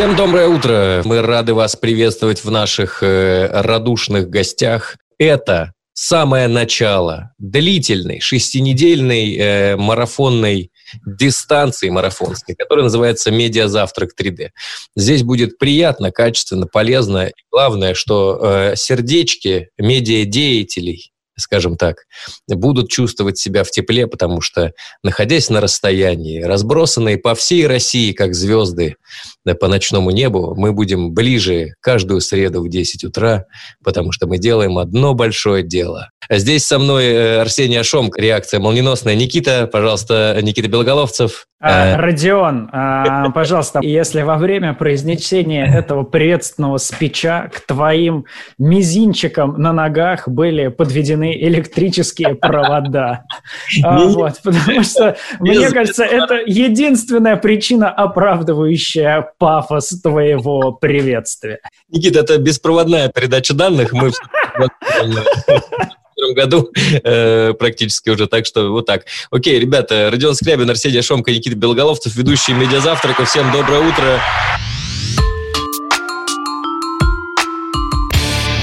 Всем доброе утро. Мы рады вас приветствовать в наших э, радушных гостях. Это самое начало длительной шестинедельной э, марафонной дистанции марафонской, которая называется «Медиазавтрак 3D». Здесь будет приятно, качественно, полезно. И главное, что э, сердечки медиадеятелей скажем так, будут чувствовать себя в тепле, потому что, находясь на расстоянии, разбросанные по всей России, как звезды да, по ночному небу, мы будем ближе каждую среду в 10 утра, потому что мы делаем одно большое дело. А здесь со мной э, Арсений Ашом, реакция молниеносная. Никита, пожалуйста, Никита Белоголовцев. А, э, Родион, а, пожалуйста, если во время произнесения этого приветственного спича к твоим мизинчикам на ногах были подведены электрические провода. А, вот, потому что, мне кажется, это единственная причина, оправдывающая пафос твоего приветствия. Никита, это беспроводная передача данных. Мы году э, практически уже, так что вот так. Окей, ребята, Родион Скрябин, Арсений Шомка, Никита Белоголовцев, ведущие медиазавтрака. Всем доброе утро.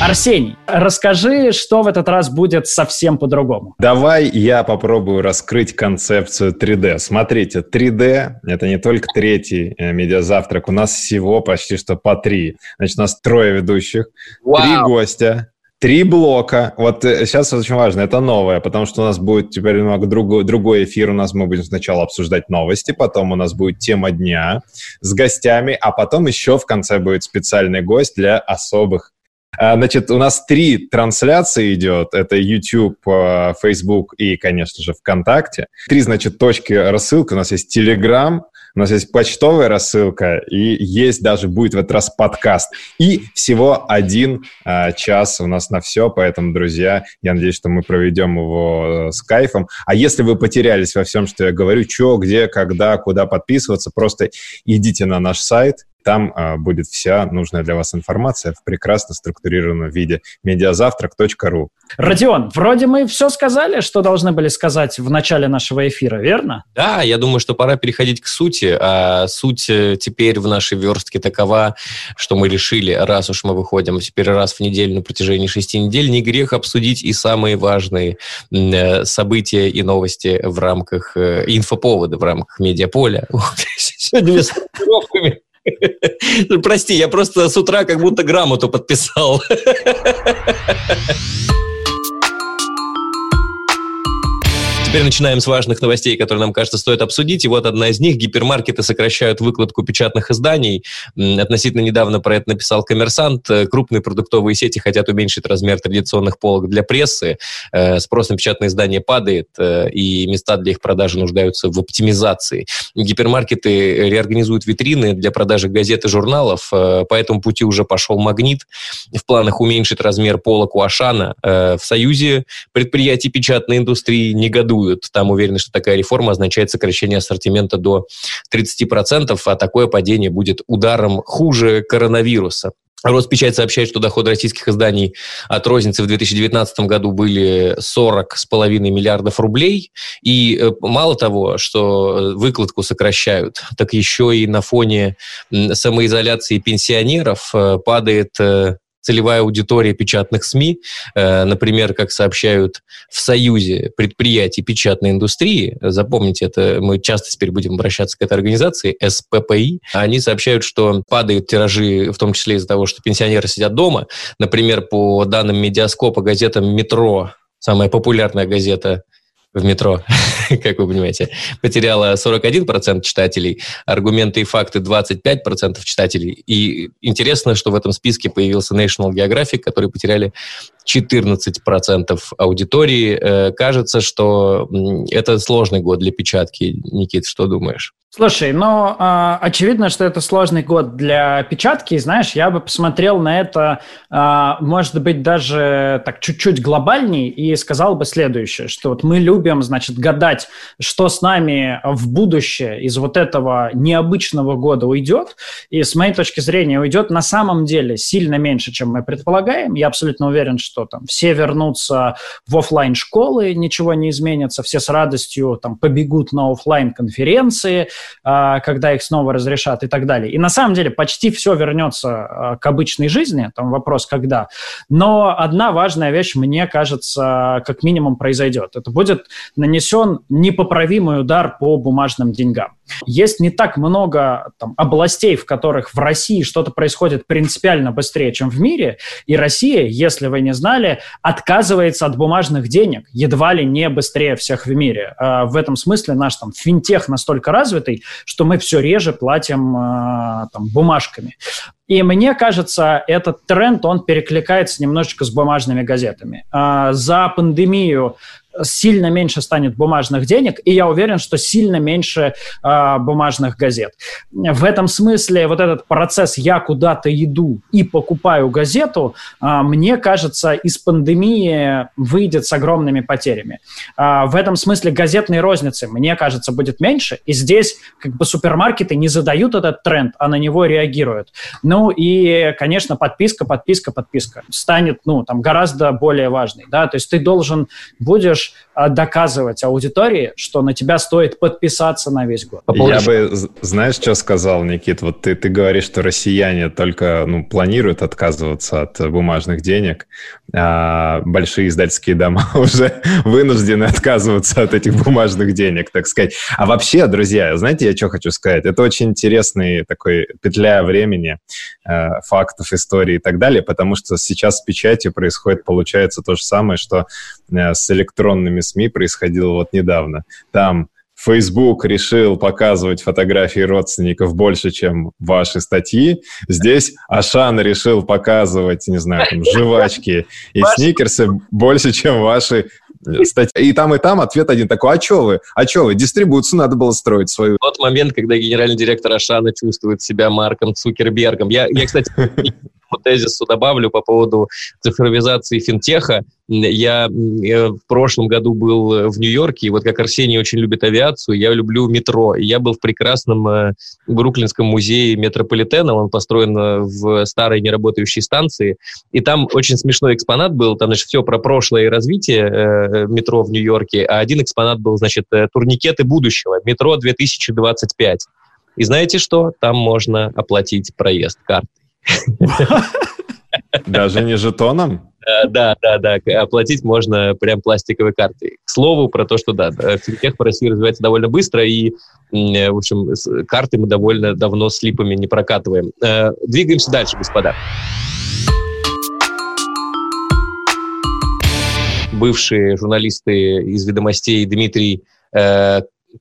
Арсений, расскажи, что в этот раз будет совсем по-другому. Давай я попробую раскрыть концепцию 3D. Смотрите, 3D — это не только третий э, медиазавтрак, у нас всего почти что по три. Значит, у нас трое ведущих, Вау. три гостя, Три блока. Вот сейчас э, очень важно, это новое, потому что у нас будет теперь немного другой, другой эфир. У нас мы будем сначала обсуждать новости, потом у нас будет тема дня с гостями, а потом еще в конце будет специальный гость для особых Значит, у нас три трансляции идет. Это YouTube, э, Facebook и, конечно же, ВКонтакте. Три, значит, точки рассылки. У нас есть Telegram, у нас есть почтовая рассылка, и есть даже будет в этот раз подкаст. И всего один а, час у нас на все, поэтому, друзья, я надеюсь, что мы проведем его э, с кайфом. А если вы потерялись во всем, что я говорю, что, где, когда, куда подписываться, просто идите на наш сайт, там а, будет вся нужная для вас информация в прекрасно структурированном виде. медиазавтрак.ру Родион, вроде мы все сказали, что должны были сказать в начале нашего эфира, верно? Да, я думаю, что пора переходить к сути. А суть э, теперь в нашей верстке такова, что мы решили, раз уж мы выходим теперь раз в неделю на протяжении шести недель, не грех обсудить и самые важные э, события и новости в рамках э, инфоповода, в рамках медиаполя. Сегодня с Прости, я просто с утра как будто грамоту подписал. Теперь начинаем с важных новостей, которые нам кажется стоит обсудить. И вот одна из них. Гипермаркеты сокращают выкладку печатных изданий. Относительно недавно про это написал коммерсант. Крупные продуктовые сети хотят уменьшить размер традиционных полок для прессы. Э, спрос на печатные издания падает, э, и места для их продажи нуждаются в оптимизации. Гипермаркеты реорганизуют витрины для продажи газет и журналов. Э, по этому пути уже пошел «Магнит». В планах уменьшить размер полок у Ашана. В Союзе предприятий печатной индустрии негодуют негодуют. Там уверены, что такая реформа означает сокращение ассортимента до 30%, а такое падение будет ударом хуже коронавируса. Роспечать сообщает, что доходы российских изданий от розницы в 2019 году были 40,5 миллиардов рублей. И э, мало того, что выкладку сокращают, так еще и на фоне самоизоляции пенсионеров э, падает э, целевая аудитория печатных СМИ, э, например, как сообщают в Союзе предприятий печатной индустрии, запомните это, мы часто теперь будем обращаться к этой организации, СППИ, они сообщают, что падают тиражи, в том числе из-за того, что пенсионеры сидят дома. Например, по данным медиаскопа, газета «Метро», самая популярная газета в метро, как вы понимаете, потеряла 41% читателей, аргументы и факты 25% читателей. И интересно, что в этом списке появился National Geographic, которые потеряли 14% аудитории. Э, кажется, что это сложный год для печатки. Никит, что думаешь? Слушай, ну, э, очевидно, что это сложный год для печатки. Знаешь, я бы посмотрел на это, э, может быть, даже так чуть-чуть глобальней и сказал бы следующее, что вот мы любим, значит, гадать, что с нами в будущее из вот этого необычного года уйдет. И с моей точки зрения уйдет на самом деле сильно меньше, чем мы предполагаем. Я абсолютно уверен, что что там все вернутся в офлайн школы, ничего не изменится, все с радостью там побегут на офлайн конференции, а, когда их снова разрешат и так далее. И на самом деле почти все вернется а, к обычной жизни, там вопрос когда. Но одна важная вещь, мне кажется, как минимум произойдет. Это будет нанесен непоправимый удар по бумажным деньгам. Есть не так много там, областей, в которых в России что-то происходит принципиально быстрее, чем в мире, и Россия, если вы не знали, отказывается от бумажных денег едва ли не быстрее всех в мире. А, в этом смысле наш там финтех настолько развитый, что мы все реже платим а, там, бумажками. И мне кажется, этот тренд, он перекликается немножечко с бумажными газетами. А, за пандемию сильно меньше станет бумажных денег, и я уверен, что сильно меньше э, бумажных газет. В этом смысле вот этот процесс «я куда-то иду и покупаю газету», э, мне кажется, из пандемии выйдет с огромными потерями. Э, в этом смысле газетной розницы, мне кажется, будет меньше, и здесь как бы супермаркеты не задают этот тренд, а на него реагируют. Ну и, конечно, подписка, подписка, подписка станет, ну, там, гораздо более важной, да, то есть ты должен будешь можешь а, доказывать аудитории, что на тебя стоит подписаться на весь год. Я бы, знаешь, что сказал, Никит? Вот ты, ты говоришь, что россияне только ну, планируют отказываться от бумажных денег, а большие издательские дома уже вынуждены отказываться от этих бумажных денег, так сказать. А вообще, друзья, знаете, я что хочу сказать? Это очень интересный такой петля времени, э, фактов, истории и так далее, потому что сейчас с печатью происходит, получается, то же самое, что э, с электронными СМИ происходило вот недавно. Там Facebook решил показывать фотографии родственников больше, чем ваши статьи. Здесь Ашан решил показывать, не знаю, там, жвачки и сникерсы больше, чем ваши статьи. И там, и там ответ один такой, а что вы? А что вы? Дистрибуцию надо было строить свою. Тот момент, когда генеральный директор Ашана чувствует себя Марком Цукербергом. Я, я кстати, тезису добавлю по поводу цифровизации финтеха. Я в прошлом году был в Нью-Йорке, и вот как Арсений очень любит авиацию, я люблю метро. Я был в прекрасном э, Бруклинском музее метрополитена, он построен э, в старой неработающей станции, и там очень смешной экспонат был, там, значит, все про прошлое и развитие э, метро в Нью-Йорке, а один экспонат был, значит, турникеты будущего, метро 2025. И знаете что? Там можно оплатить проезд картой. Даже не жетоном? Э, да, да, да. Оплатить можно прям пластиковой картой. К слову, про то, что да, финтех в России развивается довольно быстро, и, э, в общем, карты мы довольно давно с липами не прокатываем. Э, двигаемся дальше, господа. Бывшие журналисты из «Ведомостей» Дмитрий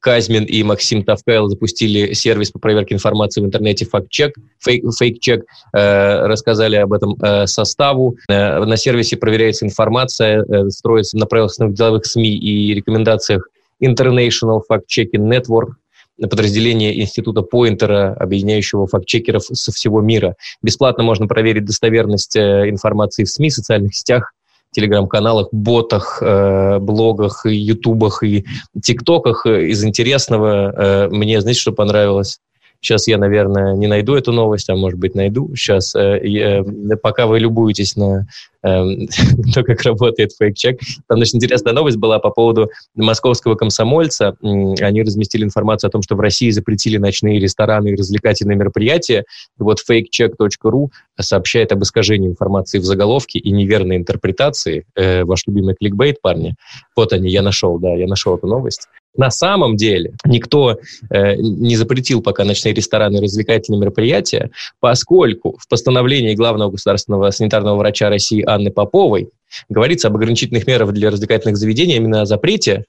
Казьмин и Максим Тавкайл запустили сервис по проверке информации в интернете FactCheck, FakeCheck, э, рассказали об этом э, составу. Э, на сервисе проверяется информация, э, строится на правилах деловых СМИ и рекомендациях International Fact-Checking Network, подразделение Института Поинтера, объединяющего фактчекеров со всего мира. Бесплатно можно проверить достоверность э, информации в СМИ, социальных сетях, телеграм-каналах, ботах, э, блогах, ютубах и тиктоках. Из интересного э, мне, знаете, что понравилось? Сейчас я, наверное, не найду эту новость, а может быть найду. Сейчас, э, э, пока вы любуетесь на то, как работает фейк-чек. Там очень интересная новость была по поводу московского комсомольца. Они разместили информацию о том, что в России запретили ночные рестораны и развлекательные мероприятия. И вот fakecheck.ru сообщает об искажении информации в заголовке и неверной интерпретации. Э, ваш любимый кликбейт, парни. Вот они, я нашел, да, я нашел эту новость. На самом деле никто э, не запретил пока ночные рестораны и развлекательные мероприятия, поскольку в постановлении главного государственного санитарного врача России Анны Поповой. Говорится об ограничительных мерах для развлекательных заведений, именно о запрете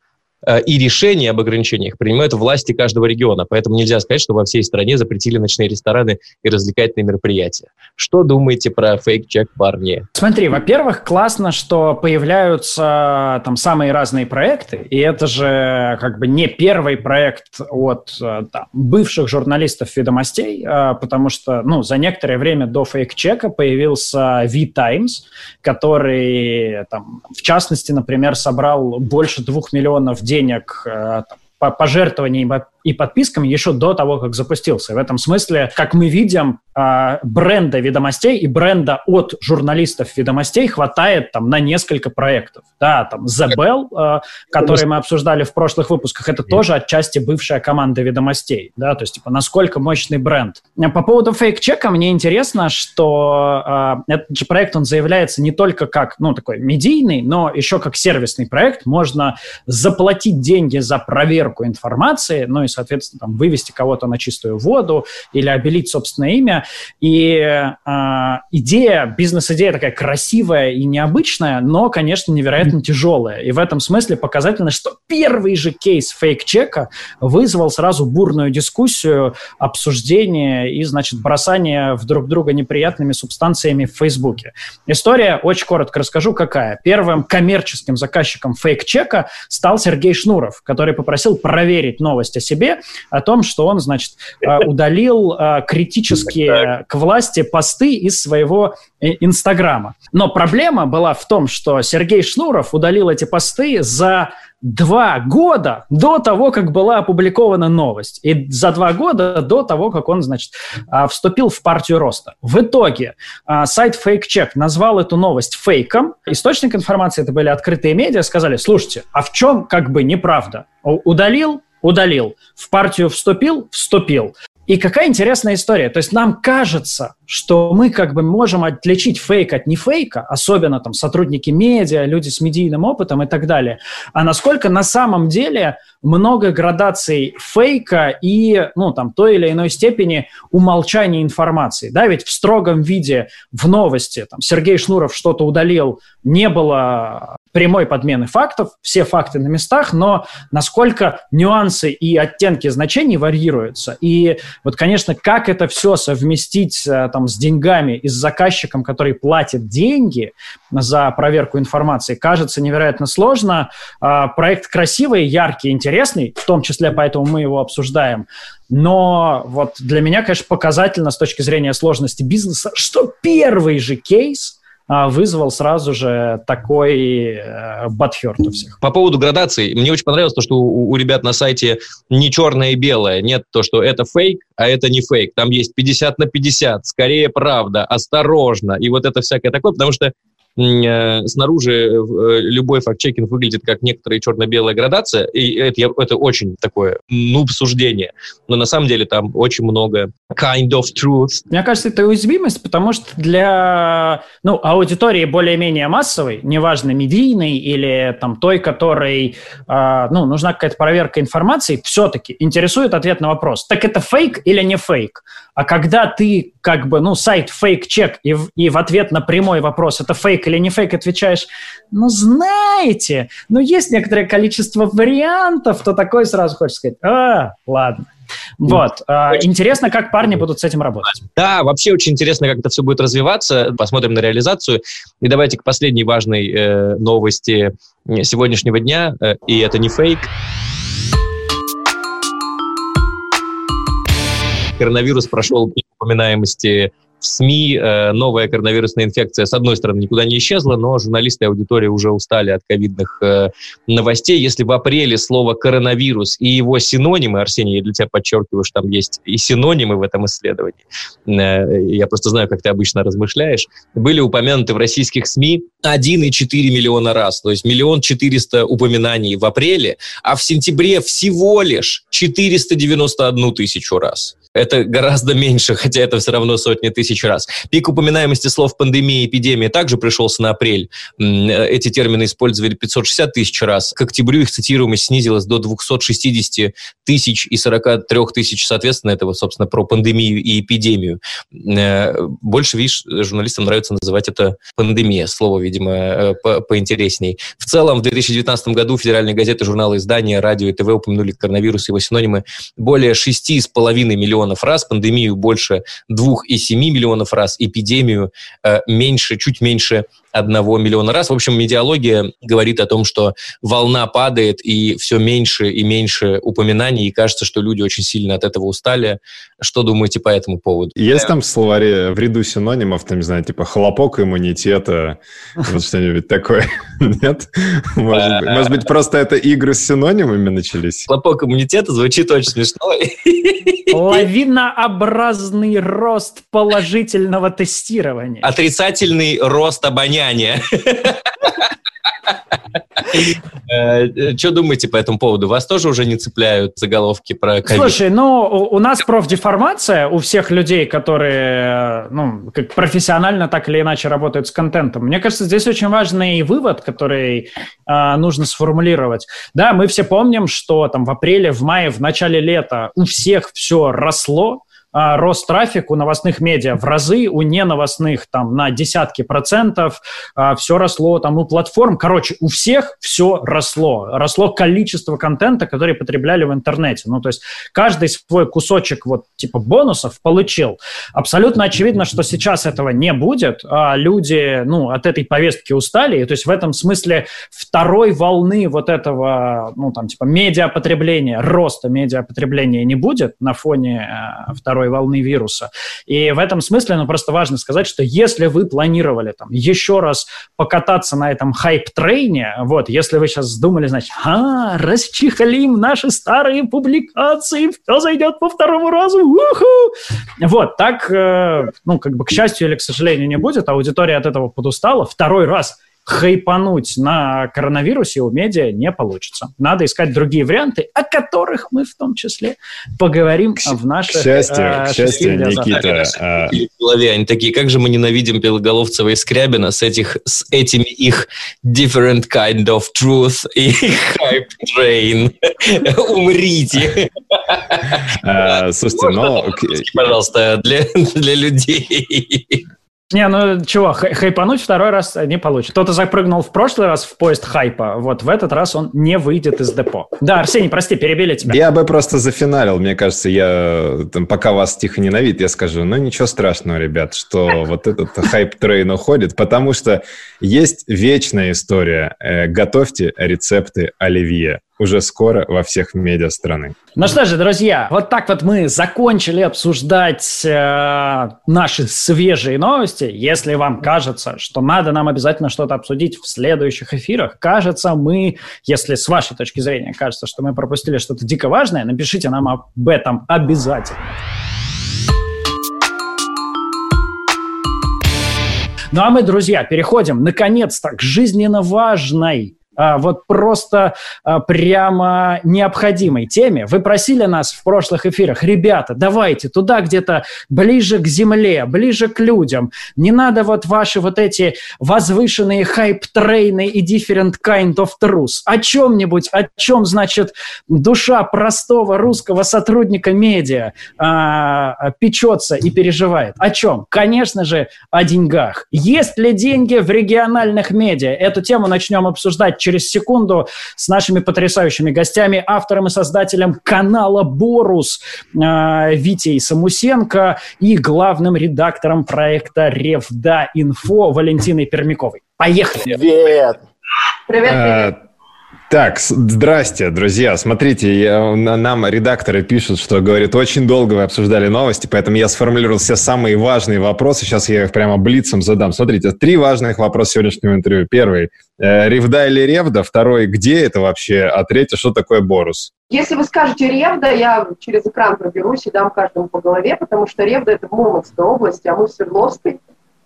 и решения об ограничениях принимают власти каждого региона. Поэтому нельзя сказать, что во всей стране запретили ночные рестораны и развлекательные мероприятия. Что думаете про фейк-чек парни? Смотри, во-первых, классно, что появляются там самые разные проекты, и это же как бы не первый проект от э, там, бывших журналистов ведомостей, э, потому что ну, за некоторое время до фейк-чека появился V-Times, который там, в частности, например, собрал больше двух миллионов денег э, пожертвований и подписками еще до того, как запустился. В этом смысле, как мы видим, а, бренда ведомостей и бренда от журналистов ведомостей хватает там на несколько проектов. Да, там The Bell, а, который мы обсуждали в прошлых выпусках, это тоже отчасти бывшая команда ведомостей. Да, то есть, типа, насколько мощный бренд. По поводу фейк-чека мне интересно, что э, этот же проект, он заявляется не только как, ну, такой медийный, но еще как сервисный проект. Можно заплатить деньги за проверку информации, ну и, соответственно, там, вывести кого-то на чистую воду или обелить собственное имя. И э, идея, бизнес-идея такая красивая и необычная, но, конечно, невероятно тяжелая. И в этом смысле показательно, что первый же кейс фейк-чека вызвал сразу бурную дискуссию, обсуждение и, значит, бросание в друг друга неприятными субстанциями в Фейсбуке. История, очень коротко расскажу, какая. Первым коммерческим заказчиком фейк-чека стал Сергей Шнуров, который попросил проверить новость о себе, о том, что он, значит, э, удалил э, критические к власти посты из своего э, Инстаграма. Но проблема была в том, что Сергей Шнуров удалил эти посты за два года до того, как была опубликована новость. И за два года до того, как он, значит, а, вступил в партию роста. В итоге а, сайт FakeCheck назвал эту новость фейком. Источник информации это были открытые медиа. Сказали, слушайте, а в чем как бы неправда? Удалил? Удалил. В партию вступил? Вступил. И какая интересная история. То есть нам кажется, что мы как бы можем отличить фейк от нефейка, особенно там сотрудники медиа, люди с медийным опытом и так далее. А насколько на самом деле много градаций фейка и, ну, там, той или иной степени умолчания информации. Да, ведь в строгом виде в новости там, Сергей Шнуров что-то удалил, не было прямой подмены фактов, все факты на местах, но насколько нюансы и оттенки значений варьируются. И вот, конечно, как это все совместить э, там, с деньгами и с заказчиком, который платит деньги за проверку информации, кажется невероятно сложно. А, проект красивый, яркий, интересный, в том числе поэтому мы его обсуждаем. Но вот для меня, конечно, показательно с точки зрения сложности бизнеса, что первый же кейс – вызвал сразу же такой э, батхерт у всех. По поводу градаций, мне очень понравилось то, что у, у ребят на сайте не черное и белое, нет то, что это фейк, а это не фейк. Там есть 50 на 50, скорее правда, осторожно, и вот это всякое такое, потому что Э, снаружи э, любой факт-чекинг выглядит как некоторая черно-белая градация, и это, это очень такое нуб суждение. Но на самом деле там очень много kind of truth. Мне кажется, это уязвимость, потому что для ну, аудитории более-менее массовой, неважно, медийной или там той, которой э, ну, нужна какая-то проверка информации, все-таки интересует ответ на вопрос, так это фейк или не фейк? А когда ты как бы, ну, сайт фейк-чек, и, и в ответ на прямой вопрос, это фейк или не фейк, отвечаешь, ну, знаете, ну, есть некоторое количество вариантов, то такой сразу хочешь сказать, а, ладно. Вот. А, интересно, как парни будут с этим работать. Да, вообще очень интересно, как это все будет развиваться. Посмотрим на реализацию. И давайте к последней важной э, новости сегодняшнего дня. Э, и это не фейк. коронавирус прошел упоминаемости в СМИ э, новая коронавирусная инфекция, с одной стороны, никуда не исчезла, но журналисты и аудитория уже устали от ковидных э, новостей. Если в апреле слово коронавирус и его синонимы, Арсений, я для тебя подчеркиваю, что там есть и синонимы в этом исследовании, э, я просто знаю, как ты обычно размышляешь, были упомянуты в российских СМИ 1,4 миллиона раз, то есть миллион четыреста упоминаний в апреле, а в сентябре всего лишь 491 тысячу раз. Это гораздо меньше, хотя это все равно сотни тысяч раз. Пик упоминаемости слов пандемия и эпидемия также пришелся на апрель. Эти термины использовали 560 тысяч раз. К октябрю их цитируемость снизилась до 260 тысяч и 43 тысяч, соответственно, этого, собственно, про пандемию и эпидемию. Э, больше, видишь, журналистам нравится называть это пандемия. Слово, видимо, э, по поинтересней. В целом, в 2019 году федеральные газеты, журналы, издания, радио и ТВ упомянули коронавирус и его синонимы более 6,5 миллионов миллионов раз, пандемию больше 2,7 миллионов раз, эпидемию э, меньше, чуть меньше одного миллиона раз. В общем, медиалогия говорит о том, что волна падает, и все меньше и меньше упоминаний, и кажется, что люди очень сильно от этого устали. Что думаете по этому поводу? Есть там в словаре в ряду синонимов, там, не знаю, типа хлопок иммунитета, вот что-нибудь такое? Нет? Может быть, просто это игры с синонимами начались? Хлопок иммунитета звучит очень смешно. Лавинообразный рост положительного тестирования. Отрицательный рост обоняния. Э, Что думаете по этому поводу? Вас тоже уже не цепляют заголовки про ковид? Слушай, ну, у нас профдеформация у всех людей, которые ну, как профессионально так или иначе работают с контентом. Мне кажется, здесь очень важный вывод, который э, нужно сформулировать. Да, мы все помним, что там в апреле, в мае, в начале лета у всех все росло, а, рост трафик у новостных медиа в разы, у неновостных там на десятки процентов, а, все росло там у платформ. Короче, у всех все росло. Росло количество контента, который потребляли в интернете. Ну, то есть каждый свой кусочек вот типа бонусов получил. Абсолютно очевидно, что сейчас этого не будет. А люди, ну, от этой повестки устали. И, то есть в этом смысле второй волны вот этого, ну, там, типа медиапотребления, роста медиапотребления не будет на фоне второй второй волны вируса. И в этом смысле, ну, просто важно сказать, что если вы планировали там еще раз покататься на этом хайп-трейне, вот, если вы сейчас думали, значит, а, расчехлим наши старые публикации, все зайдет по второму разу, уху! Вот, так, э, ну, как бы, к счастью или к сожалению, не будет, аудитория от этого подустала. Второй раз хайпануть на коронавирусе у медиа не получится. Надо искать другие варианты, о которых мы в том числе поговорим к, в наших... К счастью, э, к счастью Никита... А... В голове они такие, как же мы ненавидим Белоголовцева и Скрябина с, этих, с этими их different kind of truth и hype train. Умрите. А, слушайте, но... Пожалуйста, для, для людей. Не, ну чего, хайпануть второй раз не получится. Кто-то запрыгнул в прошлый раз в поезд хайпа, вот в этот раз он не выйдет из депо. Да, Арсений, прости, перебили тебя. Я бы просто зафиналил, мне кажется, я там, пока вас тихо ненавидит, я скажу, ну ничего страшного, ребят, что вот этот hype train уходит, потому что есть вечная история. Э, готовьте рецепты оливье уже скоро во всех медиа страны. Ну что же, друзья, вот так вот мы закончили обсуждать э, наши свежие новости. Если вам кажется, что надо нам обязательно что-то обсудить в следующих эфирах, кажется, мы, если с вашей точки зрения кажется, что мы пропустили что-то дико важное, напишите нам об этом обязательно. Ну а мы, друзья, переходим наконец-то к жизненно важной вот просто а, прямо необходимой теме. Вы просили нас в прошлых эфирах, ребята, давайте туда где-то ближе к земле, ближе к людям. Не надо вот ваши вот эти возвышенные хайп-трейны и different kind of truth. О чем-нибудь, о чем, значит, душа простого русского сотрудника медиа а, печется и переживает. О чем? Конечно же, о деньгах. Есть ли деньги в региональных медиа? Эту тему начнем обсуждать через секунду с нашими потрясающими гостями, автором и создателем канала «Борус» э, Витей Самусенко и главным редактором проекта «Ревда Инфо» Валентиной Пермяковой. Поехали! Привет! Привет, привет! Так, здрасте, друзья. Смотрите, я, нам редакторы пишут, что, говорит, очень долго вы обсуждали новости, поэтому я сформулировал все самые важные вопросы. Сейчас я их прямо блицом задам. Смотрите, три важных вопроса сегодняшнего интервью. Первый, э, Ревда или Ревда? Второй, где это вообще? А третий, что такое Борус? Если вы скажете Ревда, я через экран проберусь и дам каждому по голове, потому что Ревда – это в Мурманской области, а мы в Свердловской,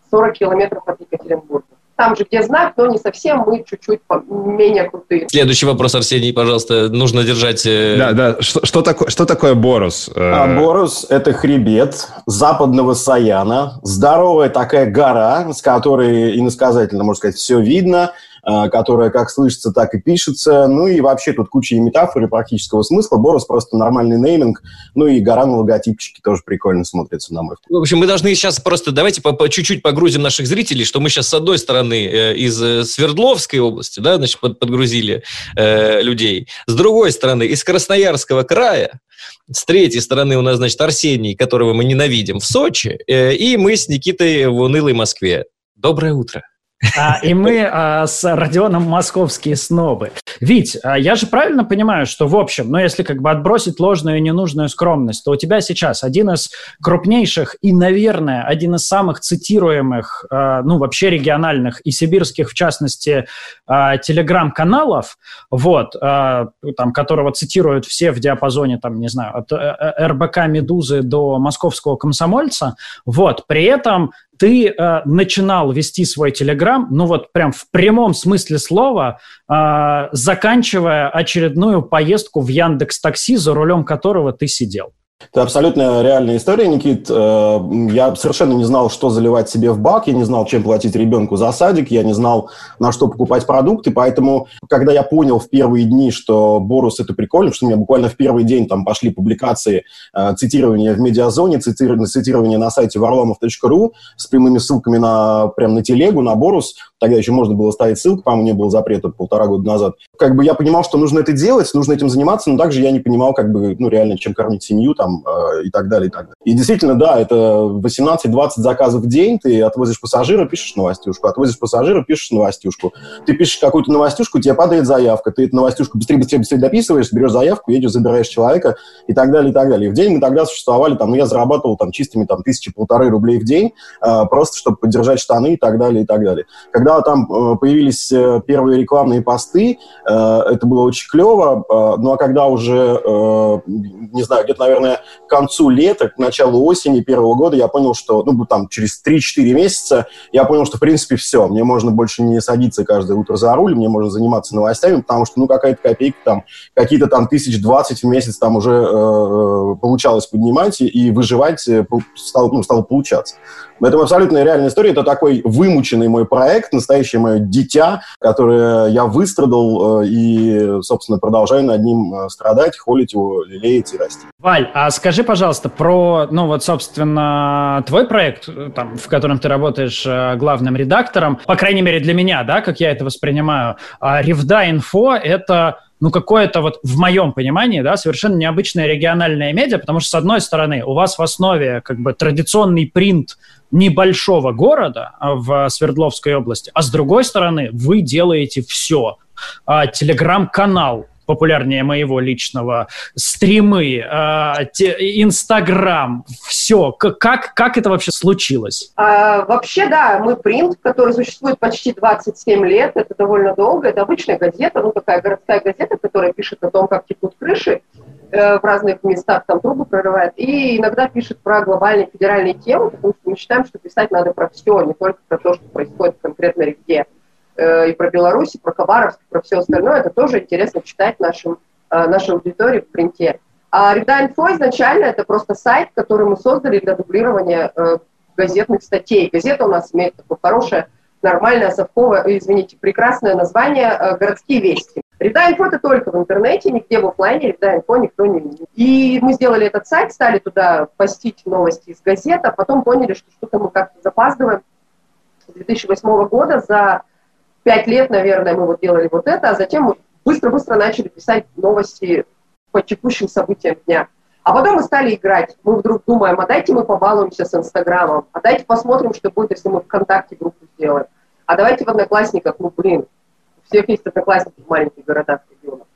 40 километров от Екатеринбурга там же, где знак, но не совсем, мы чуть-чуть менее крутые. Следующий вопрос, Арсений, пожалуйста, нужно держать... Э, да, да, что, что, такое, что такое Борус? А, Борус – это хребет западного Саяна, здоровая такая гора, с которой иносказательно, можно сказать, все видно, э, которая как слышится, так и пишется. Ну и вообще тут куча и метафор, и практического смысла. Борус просто нормальный нейминг. Ну и гора на логотипчике тоже прикольно смотрится, на мой взгляд. В общем, мы должны сейчас просто, давайте по чуть-чуть погрузим наших зрителей, что мы сейчас с одной стороны э, из э, Свердловской области, да, значит, под, подгрузили э, людей. С другой стороны, из Красноярского края, с третьей стороны у нас, значит, Арсений, которого мы ненавидим, в Сочи, э, и мы с Никитой в унылой Москве. Доброе утро. А, и мы а, с Родионом московские снобы. Вить, а я же правильно понимаю, что в общем, ну если как бы отбросить ложную и ненужную скромность, то у тебя сейчас один из крупнейших и, наверное, один из самых цитируемых, ну вообще региональных и сибирских, в частности, телеграм-каналов, вот, там, которого цитируют все в диапазоне, там, не знаю, от э, э, РБК «Медузы» до московского комсомольца, вот, при этом ты э, начинал вести свой Телеграм, ну вот прям в прямом смысле слова, э, заканчивая очередную поездку в Яндекс Такси, за рулем которого ты сидел. Это абсолютно реальная история, Никит. Э, я совершенно не знал, что заливать себе в бак, я не знал, чем платить ребенку за садик, я не знал, на что покупать продукты, поэтому, когда я понял в первые дни, что Борус – это прикольно, что у меня буквально в первый день там пошли публикации, э, цитирования в медиазоне, цитирование, на сайте varlamov.ru с прямыми ссылками на, прям на телегу, на Борус, тогда еще можно было ставить ссылку, по-моему, не было запрета полтора года назад. Как бы я понимал, что нужно это делать, нужно этим заниматься, но также я не понимал, как бы, ну, реально, чем кормить семью, там, там э, и так далее, и так далее. И действительно, да, это 18-20 заказов в день, ты отвозишь пассажира, пишешь новостюшку, отвозишь пассажира, пишешь новостюшку. Ты пишешь какую-то новостюшку, тебе падает заявка, ты эту новостюшку быстрее, быстрее, быстрее дописываешь, берешь заявку, едешь, забираешь человека и так далее, и так далее. И в день мы тогда существовали, там, ну, я зарабатывал там чистыми там тысячи-полторы рублей в день, э, просто чтобы поддержать штаны и так далее, и так далее. Когда там э, появились первые рекламные посты, это было очень клево, ну, а когда уже, не знаю, где-то, наверное, к концу лета, к началу осени первого года я понял, что, ну, там, через 3-4 месяца я понял, что, в принципе, все. Мне можно больше не садиться каждое утро за руль, мне можно заниматься новостями, потому что, ну, какая-то копейка там, какие-то там тысяч двадцать в месяц там уже э, э получалось поднимать, и, выживать э, стало, ну, стало получаться. Это абсолютно реальная история. Это такой вымученный мой проект, настоящее мое дитя, которое я выстрадал э, и, собственно, продолжаю над ним страдать, холить его, лелеять и расти. Валь, а скажи, пожалуйста, про, ну вот, собственно, твой проект, там, в котором ты работаешь э, главным редактором, по крайней мере для меня, да, как я это воспринимаю, Ревда Инфо — это ну, какое-то вот в моем понимании, да, совершенно необычное региональное медиа, потому что, с одной стороны, у вас в основе как бы традиционный принт небольшого города а, в Свердловской области, а с другой стороны, вы делаете все. А, телеграм-канал, популярнее моего личного, стримы, Инстаграм, э, все. Как, как это вообще случилось? А, вообще, да, мы принт, который существует почти 27 лет, это довольно долго, это обычная газета, ну такая городская газета, которая пишет о том, как текут крыши э, в разных местах, там трубы прорывает, и иногда пишет про глобальные федеральные темы, потому что мы считаем, что писать надо про все, не только про то, что происходит конкретно где. Э, и про Беларусь, и про Хабаровск, про все остальное. Это тоже интересно читать нашим, э, нашей аудитории в принте. А Реда Инфо изначально это просто сайт, который мы создали для дублирования э, газетных статей. Газета у нас имеет такое хорошее, нормальное, совковое, извините, прекрасное название «Городские вести». Реда Инфо это только в интернете, нигде в офлайне Реда Инфо никто не видит. И мы сделали этот сайт, стали туда постить новости из газет, а потом поняли, что что-то мы как-то запаздываем. С 2008 года за пять лет, наверное, мы вот делали вот это, а затем быстро-быстро начали писать новости по текущим событиям дня. А потом мы стали играть. Мы вдруг думаем, а дайте мы побалуемся с Инстаграмом, а дайте посмотрим, что будет, если мы ВКонтакте группу сделаем. А давайте в Одноклассниках, ну блин, у всех есть Одноклассники в маленьких городах, регионах.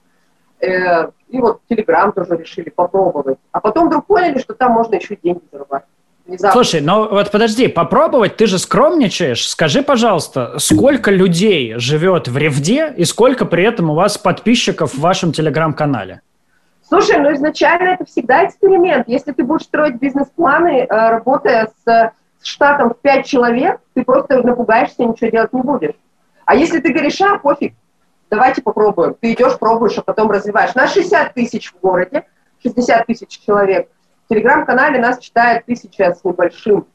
Э, и вот Телеграм тоже решили попробовать. А потом вдруг поняли, что там можно еще деньги зарабатывать внезапно. Слушай, ну вот подожди, попробовать, ты же скромничаешь. Скажи, пожалуйста, сколько людей живет в Ревде и сколько при этом у вас подписчиков в вашем телеграм-канале? Слушай, ну изначально это всегда эксперимент. Если ты будешь строить бизнес-планы, э, работая с, с штатом в 5 человек, ты просто напугаешься и ничего делать не будешь. А если ты говоришь, а, пофиг, давайте попробуем. Ты идешь, пробуешь, а потом развиваешь. На 60 тысяч в городе, 60 тысяч человек – в телеграм-канале нас читает тысяча с небольшим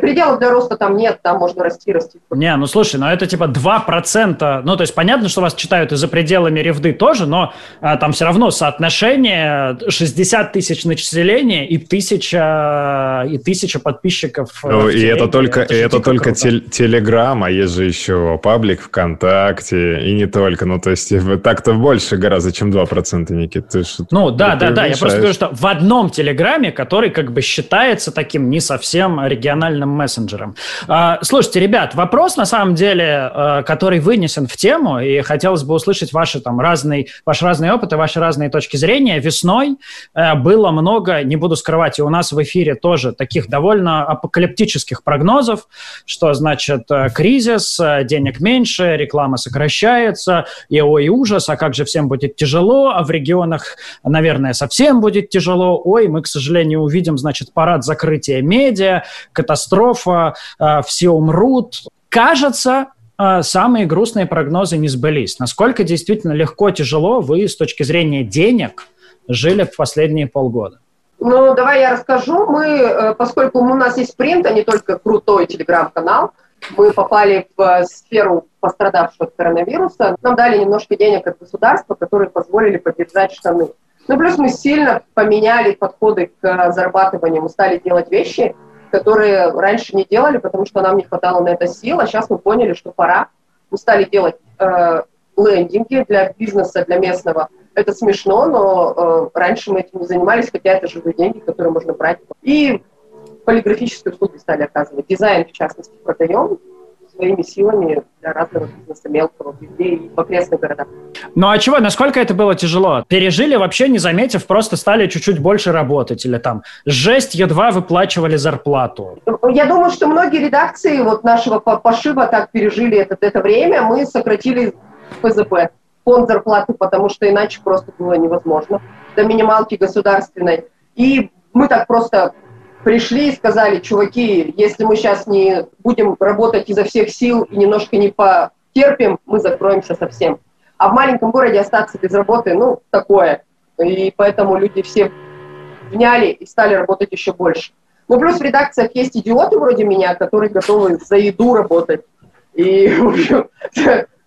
пределов для роста там нет, там можно расти, расти. Не, ну слушай, ну это типа 2%, ну то есть понятно, что вас читают и за пределами ревды тоже, но а, там все равно соотношение 60 тысяч населения и тысяча, и тысяча подписчиков. Ну и это только, это, это только Телеграм, а есть же еще паблик ВКонтакте, и не только, ну то есть так-то больше гораздо, чем 2%, Никит. Ты ж, ну да, да, да, я просто говорю, что в одном Телеграме, который как бы считается таким не совсем региональным мессенджером. А, слушайте, ребят, вопрос на самом деле, э, который вынесен в тему, и хотелось бы услышать ваши там разные, ваш разный опыт и ваши разные точки зрения. Весной э, было много, не буду скрывать, и у нас в эфире тоже таких довольно апокалиптических прогнозов, что значит э, кризис, денег меньше, реклама сокращается, и ой, ужас, а как же всем будет тяжело, а в регионах, наверное, совсем будет тяжело, ой, мы, к сожалению, увидим, значит, парад закрытия медиа, катастрофа, э, все умрут. Кажется, э, самые грустные прогнозы не сбылись. Насколько действительно легко, тяжело вы с точки зрения денег жили в последние полгода? Ну, давай я расскажу. Мы, э, поскольку у нас есть принт, а не только крутой телеграм-канал, мы попали в сферу пострадавшего от коронавируса. Нам дали немножко денег от государства, которые позволили поддержать штаны. Ну, плюс мы сильно поменяли подходы к зарабатыванию. Мы стали делать вещи, которые раньше не делали, потому что нам не хватало на это сил, а сейчас мы поняли, что пора. Мы стали делать э, лендинги для бизнеса, для местного. Это смешно, но э, раньше мы этим не занимались, хотя это живые деньги, которые можно брать. И полиграфические услуги стали оказывать. Дизайн, в частности, продаем своими силами для разного бизнеса мелкого и в окрестных городах. Ну а чего, насколько это было тяжело? Пережили вообще не заметив, просто стали чуть-чуть больше работать или там жесть едва выплачивали зарплату? Я думаю, что многие редакции вот нашего пошива так пережили это, это время. Мы сократили ФЗП, фонд зарплаты, потому что иначе просто было невозможно. До минималки государственной. И мы так просто пришли и сказали, чуваки, если мы сейчас не будем работать изо всех сил и немножко не потерпим, мы закроемся совсем. А в маленьком городе остаться без работы, ну, такое. И поэтому люди все вняли и стали работать еще больше. Ну, плюс в редакциях есть идиоты вроде меня, которые готовы за еду работать. И,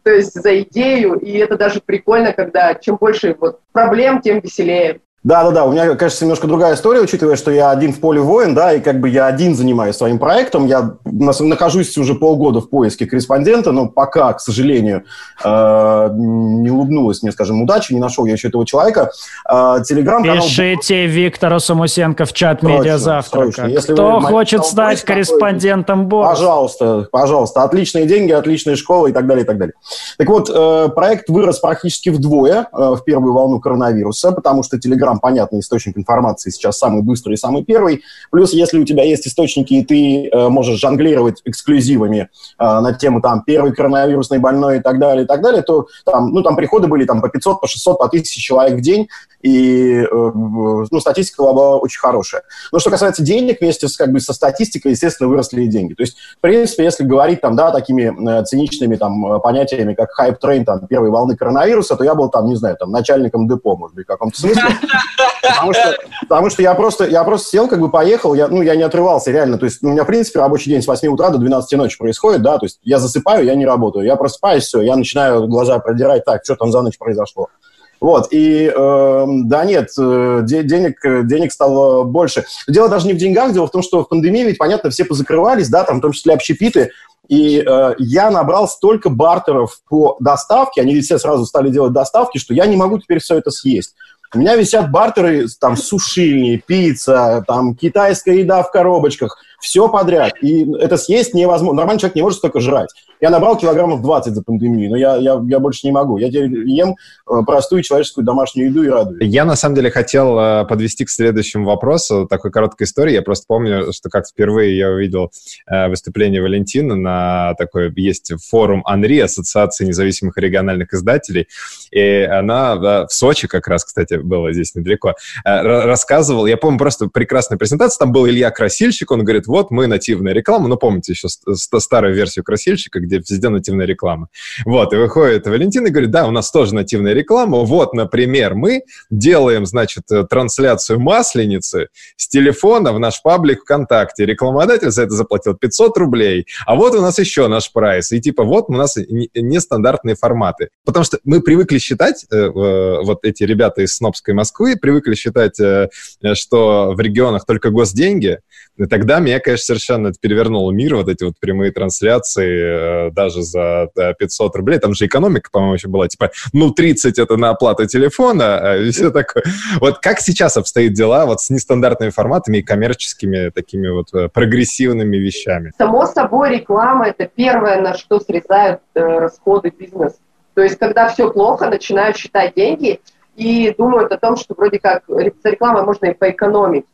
то есть за идею. И это даже прикольно, когда чем больше вот проблем, тем веселее. Да, да, да. У меня, кажется, немножко другая история, учитывая, что я один в поле воин, да, и как бы я один занимаюсь своим проектом. Я нахожусь уже полгода в поиске корреспондента, но пока, к сожалению, э, не улыбнулась мне, скажем, удача, не нашел я еще этого человека. Э, Телеграм-канал... Пишите Виктору Самусенко в чат медиазавтрака. Кто хочет стать корреспондентом босс? Пожалуйста, пожалуйста. Отличные деньги, отличная школа и так далее, и так далее. Так вот, э, проект вырос практически вдвое в первую волну коронавируса, потому что Телеграм Telegram, понятный источник информации, сейчас самый быстрый и самый первый. Плюс, если у тебя есть источники, и ты э, можешь жонглировать эксклюзивами э, на тему там первый коронавирусный больной и так далее, и так далее, то там, ну, там приходы были там по 500, по 600, по 1000 человек в день, и э, ну, статистика была очень хорошая. Но что касается денег, вместе с, как бы, со статистикой, естественно, выросли и деньги. То есть, в принципе, если говорить там, да, такими э, циничными там понятиями, как hype train там первой волны коронавируса, то я был там, не знаю, там начальником депо, может быть, в каком-то смысле. Потому что, потому что я просто, я просто сел, как бы поехал, я, ну, я не отрывался реально. То есть у меня, в принципе, рабочий день с 8 утра до 12 ночи происходит, да, то есть я засыпаю, я не работаю. Я просыпаюсь, все, я начинаю глаза продирать, так, что там за ночь произошло. Вот, и э, да нет, э, денег, денег стало больше. Дело даже не в деньгах, дело в том, что в пандемии ведь, понятно, все позакрывались, да, там в том числе общепиты, и э, я набрал столько бартеров по доставке, они все сразу стали делать доставки, что я не могу теперь все это съесть. У меня висят бартеры, там, сушильни, пицца, там, китайская еда в коробочках, все подряд. И это съесть невозможно. Нормальный человек не может столько жрать. Я набрал килограммов 20 за пандемию, но я, я, я больше не могу. Я теперь ем э, простую человеческую домашнюю еду и радуюсь. Я, на самом деле, хотел э, подвести к следующему вопросу, такой короткой истории. Я просто помню, что как впервые я увидел э, выступление Валентина на такой, есть форум Анри, Ассоциации независимых региональных издателей, и она в Сочи как раз, кстати, была здесь недалеко, рассказывал, я помню просто прекрасная презентация, там был Илья Красильщик, он говорит, вот мы нативная реклама, ну, помните еще старую версию красильщика, где везде нативная реклама. Вот, и выходит Валентин и говорит, да, у нас тоже нативная реклама, вот, например, мы делаем, значит, э, трансляцию масленицы с телефона в наш паблик ВКонтакте, рекламодатель за это заплатил 500 рублей, а вот у нас еще наш прайс, и типа вот у нас нестандартные форматы. Потому что мы привыкли считать, э, вот эти ребята из Снобской Москвы привыкли считать, э, что в регионах только госденьги, и тогда меня, конечно, совершенно это перевернуло мир, вот эти вот прямые трансляции даже за 500 рублей. Там же экономика, по-моему, еще была, типа, ну, 30 это на оплату телефона, а и все такое. Вот как сейчас обстоят дела вот с нестандартными форматами и коммерческими такими вот э, прогрессивными вещами? Само собой, реклама – это первое, на что срезают э, расходы бизнес. То есть, когда все плохо, начинают считать деньги и думают о том, что вроде как с рекламой можно и поэкономить.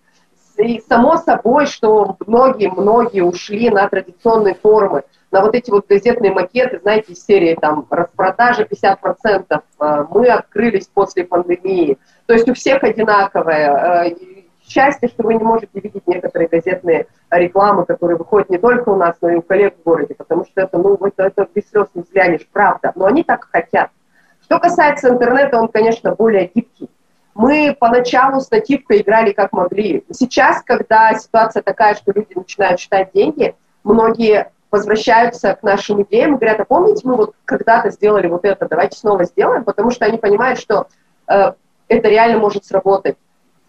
И само собой, что многие-многие ушли на традиционные формы – на вот эти вот газетные макеты, знаете, из серии там распродажа 50%, э, мы открылись после пандемии. То есть у всех одинаковое. Э, счастье, что вы не можете видеть некоторые газетные рекламы, которые выходят не только у нас, но и у коллег в городе, потому что это, ну, это, это без слез не взглянешь, правда. Но они так хотят. Что касается интернета, он, конечно, более гибкий. Мы поначалу с нативкой играли как могли. Сейчас, когда ситуация такая, что люди начинают считать деньги, многие возвращаются к нашим идеям и говорят, а помните, мы вот когда-то сделали вот это, давайте снова сделаем, потому что они понимают, что э, это реально может сработать.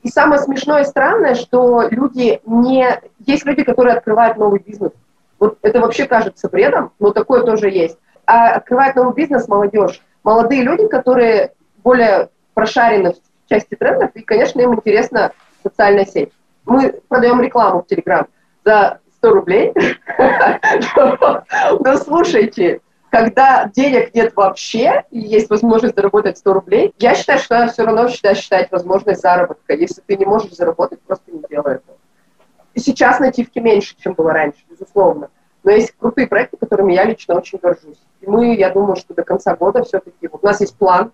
И самое смешное и странное, что люди не... Есть люди, которые открывают новый бизнес. Вот это вообще кажется бредом, но такое тоже есть. А открывает новый бизнес молодежь. Молодые люди, которые более прошарены в части трендов, и, конечно, им интересна социальная сеть. Мы продаем рекламу в Телеграм. За 100 рублей. Но слушайте, когда денег нет вообще, и есть возможность заработать 100 рублей, я считаю, что все равно всегда считать возможность заработка. Если ты не можешь заработать, просто не делай это. И сейчас нативки меньше, чем было раньше, безусловно. Но есть крутые проекты, которыми я лично очень горжусь. И мы, я думаю, что до конца года все-таки... Вот у нас есть план,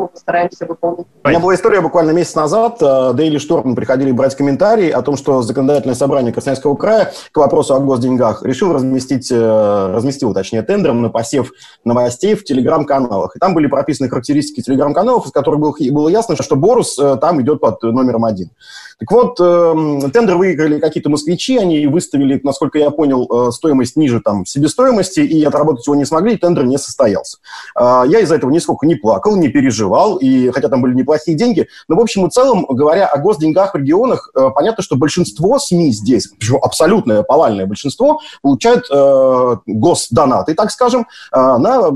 мы постараемся выполнить. У меня была история буквально месяц назад. Э, Daily Storm приходили брать комментарии о том, что законодательное собрание Красноярского края к вопросу о госденьгах решил разместить, э, разместил, точнее, тендером на посев новостей в телеграм-каналах. И там были прописаны характеристики телеграм-каналов, из которых было, было ясно, что Борус э, там идет под номером один. Так вот, э, тендер выиграли какие-то москвичи, они выставили, насколько я понял, э, стоимость ниже там себестоимости, и отработать его не смогли, и тендер не состоялся. Э, я из-за этого нисколько не плакал, не переживал, и хотя там были неплохие деньги, но в общем и целом, говоря о госденьгах в регионах, э, понятно, что большинство СМИ здесь, причем абсолютное повальное большинство, получают э, госдонаты, так скажем, э, на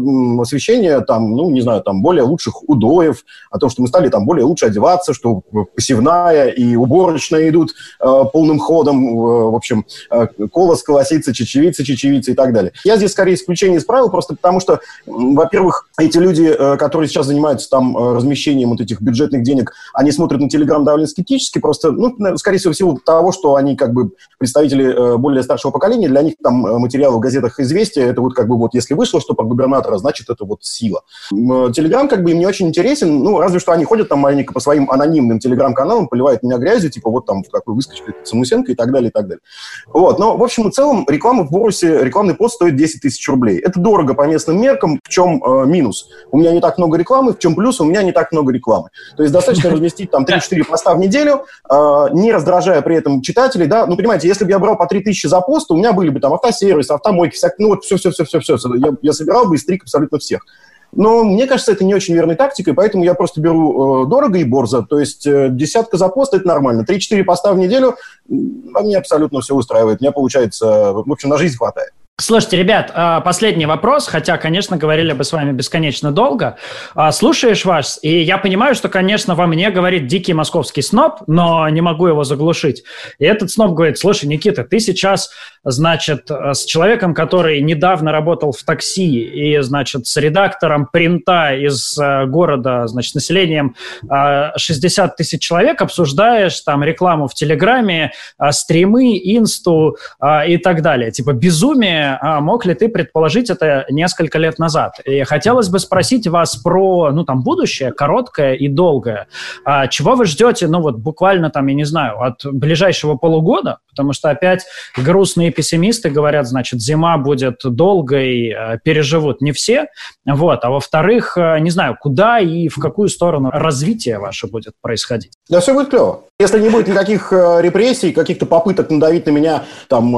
освещение там, ну, не знаю, там более лучших удоев, о том, что мы стали там более лучше одеваться, что посевная и уборочные идут э, полным ходом, э, в общем, э, колос, колосица, чечевица, чечевица и так далее. Я здесь скорее исключение из правил, просто потому что, во-первых, эти люди, э, которые сейчас занимаются там э, размещением вот этих бюджетных денег, они смотрят на Телеграм довольно скептически, просто, ну, скорее всего, в силу того, что они как бы представители э, более старшего поколения, для них там э, материалы в газетах «Известия» это вот как бы вот если вышло что про губернатора, значит, это вот сила. Телеграм как бы им не очень интересен, ну, разве что они ходят там маленько по своим анонимным телеграм-каналам, поливают меня грязью, типа вот там какой выскочка Самусенко и так далее, и так далее. Вот, но в общем и целом реклама в Борусе, рекламный пост стоит 10 тысяч рублей. Это дорого по местным меркам, в чем э, минус? У меня не так много рекламы, в чем плюс? У меня не так много рекламы. То есть достаточно разместить там 3-4 поста в неделю, э, не раздражая при этом читателей, да, ну, понимаете, если бы я брал по 3 тысячи за пост, у меня были бы там автосервис, автомойки, всякие, ну, вот все-все-все-все-все, я, я собирал бы и стрик абсолютно всех. Но мне кажется, это не очень верной тактикой, поэтому я просто беру э, дорого и борзо. То есть э, десятка за пост – это нормально. Три-четыре поста в неделю – а мне абсолютно все устраивает. Мне получается, в общем, на жизнь хватает. Слушайте, ребят, а, последний вопрос, хотя, конечно, говорили бы с вами бесконечно долго. А, слушаешь вас, и я понимаю, что, конечно, во мне говорит дикий московский сноб, но не могу его заглушить. И этот сноб говорит, слушай, Никита, ты сейчас, значит, с человеком, который недавно работал в такси, и, значит, с редактором принта из э, города, значит, населением 60 а, тысяч человек обсуждаешь там рекламу в Телеграме, стримы, инсту и так далее. Типа безумие а мог ли ты предположить это несколько лет назад? И хотелось бы спросить вас про, ну, там, будущее, короткое и долгое. А чего вы ждете, ну, вот буквально там, я не знаю, от ближайшего полугода? Потому что опять грустные пессимисты говорят, значит, зима будет долгой, э, переживут не все, вот, а во-вторых, э, не знаю, куда и в какую сторону развитие ваше будет происходить. Да все будет клево. Если не будет никаких э, репрессий, каких-то попыток надавить на меня там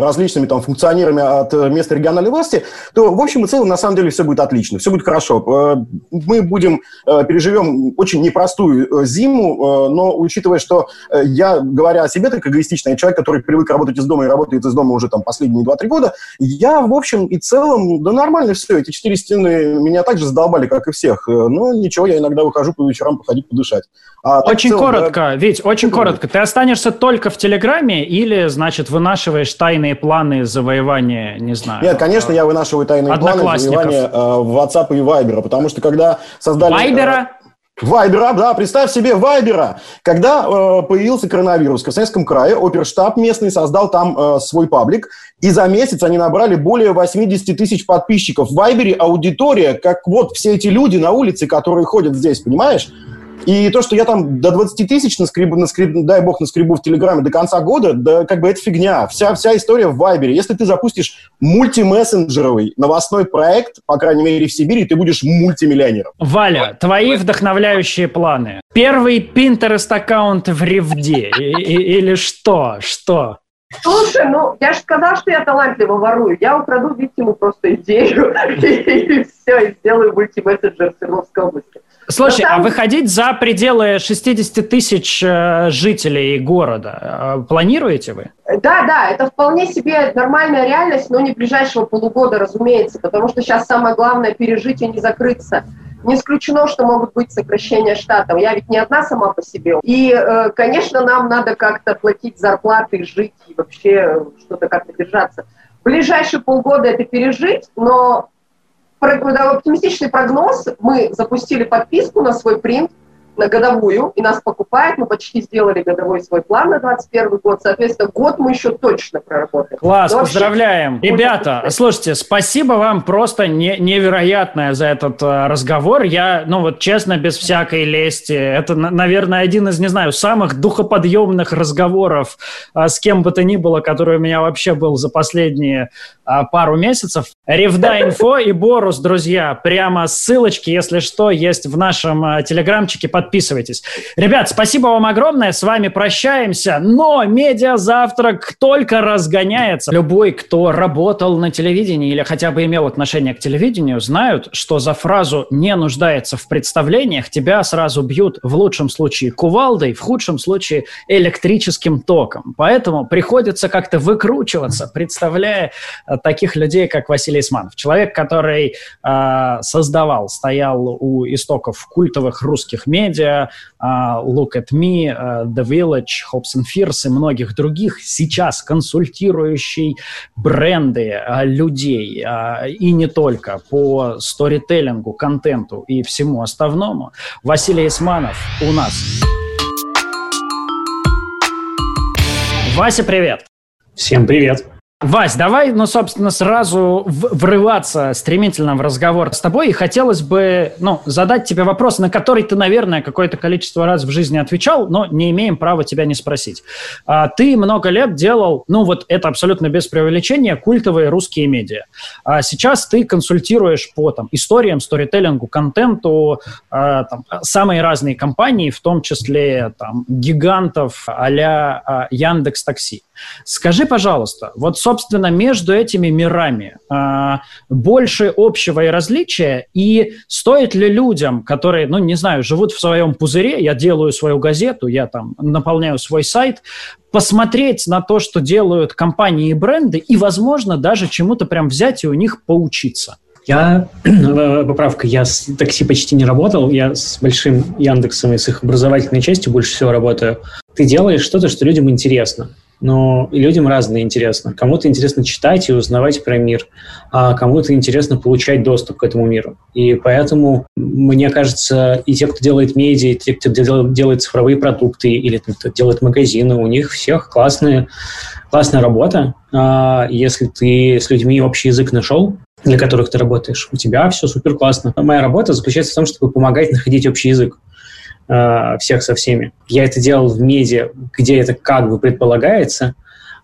различными там функционерами от места региональной власти, то в общем и целом на самом деле все будет отлично, все будет хорошо. Мы будем переживем очень непростую зиму, но учитывая, что я, говоря о себе, так эгоистичный человек, который привык работать из дома и работает из дома уже там последние 2-3 года, я в общем и целом, да нормально все, эти четыре стены меня так же задолбали, как и всех, но ничего, я иногда выхожу по вечерам походить, подышать. А, очень целом, коротко, да, Вить, очень коротко. Ты останешься только в Телеграме или, значит, вынашиваешь тайные планы завоевания, не знаю? Нет, конечно, я вынашиваю тайные планы завоевания э, WhatsApp и Viber, потому что когда создали... Вайбера? Вайбера, да, представь себе Вайбера. Когда э, появился коронавирус в Красноярском крае, оперштаб местный создал там э, свой паблик, и за месяц они набрали более 80 тысяч подписчиков. В Вайбере аудитория, как вот все эти люди на улице, которые ходят здесь, понимаешь? И то, что я там до 20 тысяч наскребу, наскребу, дай бог, наскребу в Телеграме до конца года, да как бы это фигня. Вся, вся история в Вайбере. Если ты запустишь мультимессенджеровый новостной проект, по крайней мере в Сибири, ты будешь мультимиллионером. Валя, твои вдохновляющие планы. Первый Pinterest-аккаунт в Ревде. Или что? Что? Слушай, ну, я же сказал, что я талантливо ворую. Я украду Виктиму просто идею и все, и сделаю мультимессенджер в Свердловской области. Слушай, а выходить за пределы 60 тысяч э, жителей города э, планируете вы? Да, да, это вполне себе нормальная реальность, но не ближайшего полугода, разумеется, потому что сейчас самое главное пережить и не закрыться. Не исключено, что могут быть сокращения штатов. Я ведь не одна сама по себе. И, э, конечно, нам надо как-то платить зарплаты, жить и вообще что-то как-то держаться. В ближайшие полгода это пережить, но оптимистичный прогноз. Мы запустили подписку на свой принт, на годовую, и нас покупает. Мы почти сделали годовой свой план на 2021 год. Соответственно, год мы еще точно проработаем. Класс, Но поздравляем. Вообще... Ребята, слушайте, спасибо вам просто не, невероятное за этот э, разговор. Я, ну вот честно, без всякой лести, это, наверное, один из, не знаю, самых духоподъемных разговоров э, с кем бы то ни было, который у меня вообще был за последние э, пару месяцев. Ревда инфо и Борус, друзья, прямо ссылочки, если что, есть в нашем телеграмчике. Под подписывайтесь. Ребят, спасибо вам огромное, с вами прощаемся, но медиазавтрак только разгоняется. Любой, кто работал на телевидении или хотя бы имел отношение к телевидению, знают, что за фразу «не нуждается в представлениях» тебя сразу бьют в лучшем случае кувалдой, в худшем случае электрическим током. Поэтому приходится как-то выкручиваться, представляя э, таких людей, как Василий Исманов. Человек, который э, создавал, стоял у истоков культовых русских медиа, Media, uh, Look at Me, uh, The Village, Hopes and Fears и многих других, сейчас консультирующий бренды uh, людей и не только по сторителлингу, контенту и всему остальному. Василий Исманов у нас. Вася, привет! Всем привет! Вась, давай, ну, собственно, сразу врываться стремительно в разговор с тобой. И хотелось бы, ну, задать тебе вопрос, на который ты, наверное, какое-то количество раз в жизни отвечал, но не имеем права тебя не спросить. А, ты много лет делал, ну, вот это абсолютно без преувеличения, культовые русские медиа. А сейчас ты консультируешь по там, историям, сторителлингу, контенту, а, там, самые разные компании, в том числе там, гигантов а-ля а, Яндекс Такси. Скажи, пожалуйста, вот, собственно, между этими мирами э, больше общего и различия, и стоит ли людям, которые, ну, не знаю, живут в своем пузыре, я делаю свою газету, я там наполняю свой сайт, посмотреть на то, что делают компании и бренды, и, возможно, даже чему-то прям взять и у них поучиться? Я, э, поправка, я с такси почти не работал, я с большим Яндексом и с их образовательной частью больше всего работаю. Ты делаешь что-то, что людям интересно но людям разное интересно. Кому-то интересно читать и узнавать про мир, а кому-то интересно получать доступ к этому миру. И поэтому, мне кажется, и те, кто делает медиа, и те, кто делает цифровые продукты или кто делает магазины, у них всех классная, классная работа. А если ты с людьми общий язык нашел, для которых ты работаешь, у тебя все супер классно. Моя работа заключается в том, чтобы помогать находить общий язык э, всех со всеми. Я это делал в медиа, где это как бы предполагается,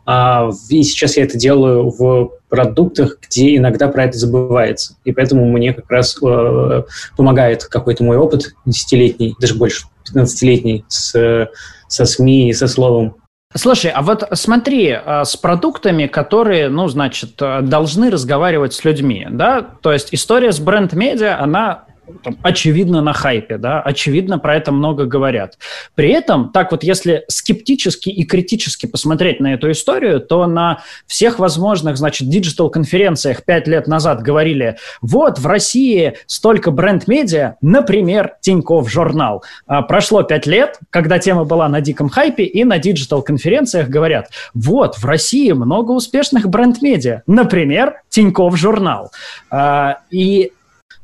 а, и сейчас я это делаю в продуктах, где иногда про это забывается. И поэтому мне как раз э, помогает какой-то мой опыт десятилетний, даже больше, 15-летний, с, со СМИ и со словом. Слушай, а вот смотри, а, с продуктами, которые, ну, значит, должны разговаривать с людьми, да, то есть история с бренд-медиа, она там, очевидно на хайпе, да, очевидно про это много говорят. При этом, так вот, если скептически и критически посмотреть на эту историю, то на всех возможных, значит, digital-конференциях пять лет назад говорили, вот, в России столько бренд-медиа, например, Тинькофф журнал. А прошло пять лет, когда тема была на диком хайпе, и на digital-конференциях говорят, вот, в России много успешных бренд-медиа, например, Тинькофф журнал. А, и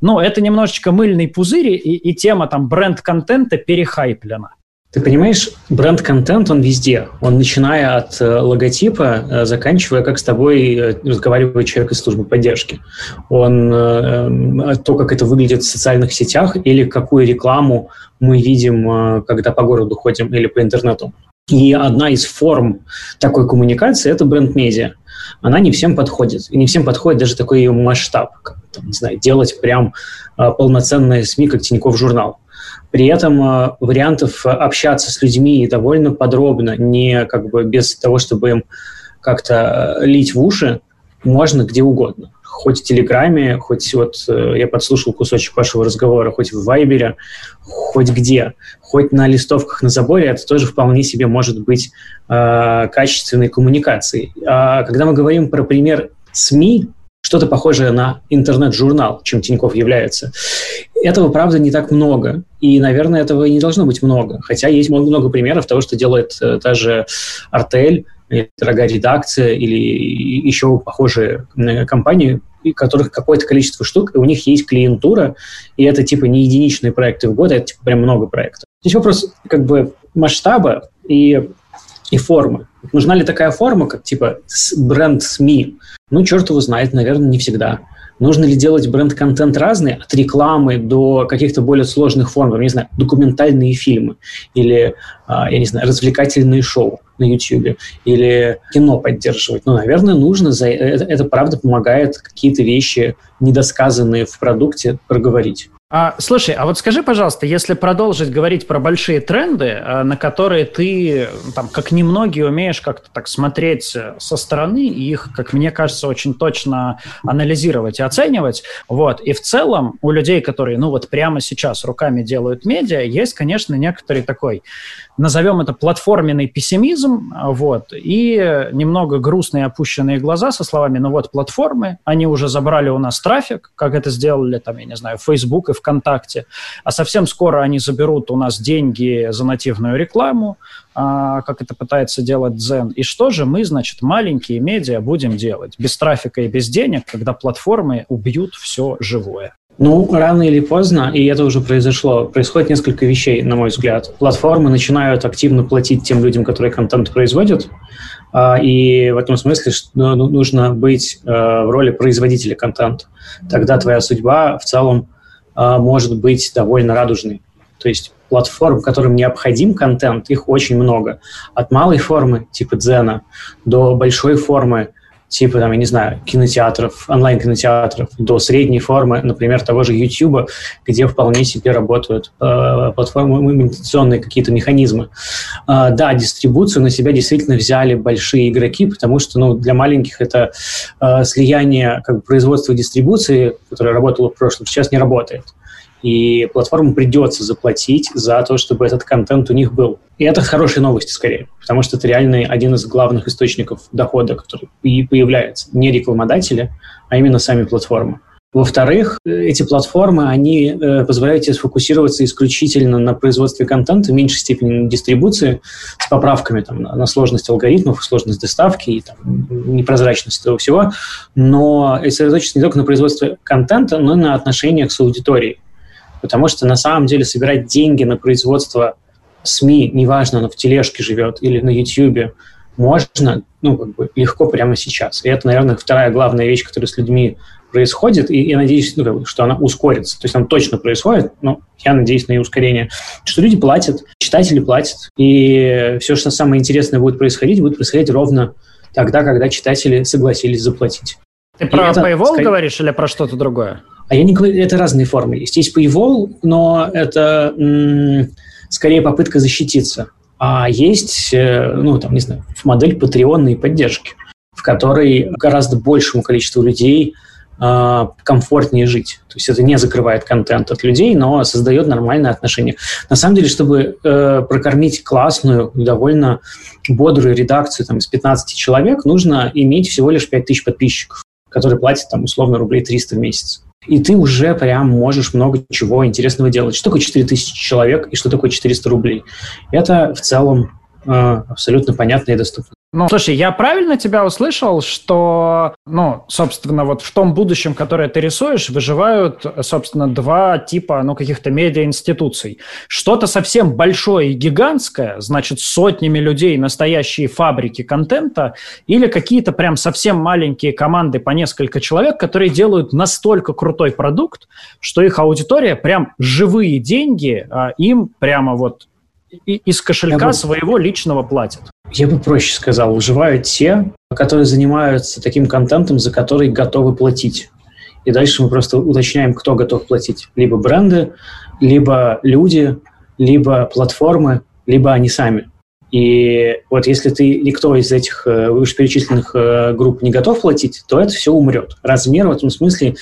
но это немножечко мыльный пузырь, и, и тема там бренд-контента перехайплена. Ты понимаешь, бренд-контент, он везде. Он начиная от э, логотипа, э, заканчивая, как с тобой э, разговаривает человек из службы поддержки. Он, э, то, как это выглядит в социальных сетях, или какую рекламу мы видим, э, когда по городу ходим, или по интернету. И одна из форм такой коммуникации – это бренд-медиа. Она не всем подходит. И не всем подходит даже такой ее масштаб. Как, там, не знаю, делать прям э, полноценные СМИ, как Тинькофф журнал. При этом э, вариантов общаться с людьми довольно подробно, не как бы без того, чтобы им как-то лить в уши, можно где угодно хоть в Телеграме, хоть вот э, я подслушал кусочек вашего разговора, хоть в Вайбере, хоть где, хоть на листовках на заборе, это тоже вполне себе может быть э, качественной коммуникацией. А когда мы говорим про пример СМИ, что-то похожее на интернет-журнал, чем Тиньков является. Этого, правда, не так много. И, наверное, этого и не должно быть много. Хотя есть много примеров того, что делает э, та же Артель, дорогая редакция или еще похожие компании, у которых какое-то количество штук, и у них есть клиентура, и это типа не единичные проекты в год, а это типа прям много проектов. Здесь вопрос как бы масштаба и, и формы. Нужна ли такая форма, как типа бренд СМИ? Ну, черт его знает, наверное, не всегда. Нужно ли делать бренд-контент разный, от рекламы до каких-то более сложных форм, не знаю, документальные фильмы или, а, я не знаю, развлекательные шоу на YouTube или кино поддерживать. Ну, наверное, нужно. За... Это, это правда помогает какие-то вещи, недосказанные в продукте, проговорить. А, слушай, а вот скажи, пожалуйста, если продолжить говорить про большие тренды, а, на которые ты, там, как немногие, умеешь как-то так смотреть э, со стороны и их, как мне кажется, очень точно анализировать и оценивать, вот, и в целом у людей, которые, ну, вот прямо сейчас руками делают медиа, есть, конечно, некоторый такой назовем это платформенный пессимизм, вот, и немного грустные опущенные глаза со словами, ну вот платформы, они уже забрали у нас трафик, как это сделали, там, я не знаю, Facebook и ВКонтакте, а совсем скоро они заберут у нас деньги за нативную рекламу, а, как это пытается делать Zen. И что же мы, значит, маленькие медиа будем делать без трафика и без денег, когда платформы убьют все живое? Ну, рано или поздно, и это уже произошло, происходит несколько вещей, на мой взгляд. Платформы начинают активно платить тем людям, которые контент производят, а, и в этом смысле ну, ну, нужно быть э, в роли производителя контента. Тогда твоя судьба в целом может быть довольно радужной. То есть платформ, которым необходим контент, их очень много. От малой формы, типа Дзена, до большой формы, типа, там, я не знаю, кинотеатров, онлайн-кинотеатров, до средней формы, например, того же YouTube, где вполне себе работают э, платформы, имитационные какие-то механизмы. Э, да, дистрибуцию на себя действительно взяли большие игроки, потому что ну, для маленьких это э, слияние как бы, производства и дистрибуции, которое работало в прошлом, сейчас не работает и платформам придется заплатить за то, чтобы этот контент у них был. И это хорошие новости скорее, потому что это реально один из главных источников дохода, который появляется. Не рекламодатели, а именно сами платформы. Во-вторых, эти платформы, они э, позволяют тебе сфокусироваться исключительно на производстве контента, в меньшей степени на дистрибуции, с поправками там, на сложность алгоритмов, сложность доставки и там, непрозрачность этого всего, но сосредоточиться не только на производстве контента, но и на отношениях с аудиторией. Потому что на самом деле собирать деньги на производство СМИ, неважно, оно в тележке живет или на YouTube, можно ну, как бы легко прямо сейчас. И это, наверное, вторая главная вещь, которая с людьми происходит, и я надеюсь, ну, что она ускорится. То есть она точно происходит, но я надеюсь на ее ускорение. Что люди платят, читатели платят, и все, что самое интересное будет происходить, будет происходить ровно тогда, когда читатели согласились заплатить. Ты и про это, Paywall скорее... говоришь или про что-то другое? А я не это разные формы есть. Есть Paywall, но это скорее попытка защититься. А есть, э, ну, там, не знаю, модель патреонной поддержки, в которой гораздо большему количеству людей э, комфортнее жить. То есть это не закрывает контент от людей, но создает нормальные отношения. На самом деле, чтобы э, прокормить классную, довольно бодрую редакцию там, из 15 человек, нужно иметь всего лишь 5000 подписчиков, которые платят там условно рублей 300 в месяц и ты уже прям можешь много чего интересного делать. Что такое 4000 человек и что такое 400 рублей? Это в целом э, абсолютно понятно и доступно. Ну, слушай, я правильно тебя услышал, что, ну, собственно, вот в том будущем, которое ты рисуешь, выживают, собственно, два типа, ну, каких-то медиа-институций. Что-то совсем большое и гигантское, значит, сотнями людей, настоящие фабрики контента, или какие-то прям совсем маленькие команды по несколько человек, которые делают настолько крутой продукт, что их аудитория прям живые деньги а им прямо вот из кошелька своего личного платят. Я бы проще сказал, выживают те, которые занимаются таким контентом, за который готовы платить. И дальше мы просто уточняем, кто готов платить. Либо бренды, либо люди, либо платформы, либо они сами. И вот если ты никто из этих э, вышеперечисленных э, групп не готов платить, то это все умрет. Размер в этом смысле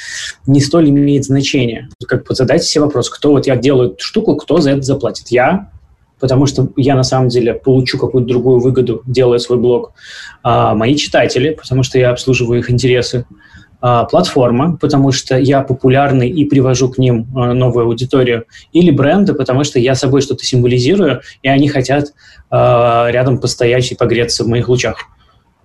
не столь имеет значения. Как бы задайте себе вопрос, кто вот я делаю эту штуку, кто за это заплатит? Я потому что я на самом деле получу какую-то другую выгоду, делая свой блог. А, мои читатели, потому что я обслуживаю их интересы. А, платформа, потому что я популярный и привожу к ним а, новую аудиторию. Или бренды, потому что я собой что-то символизирую, и они хотят а, рядом постоять и погреться в моих лучах.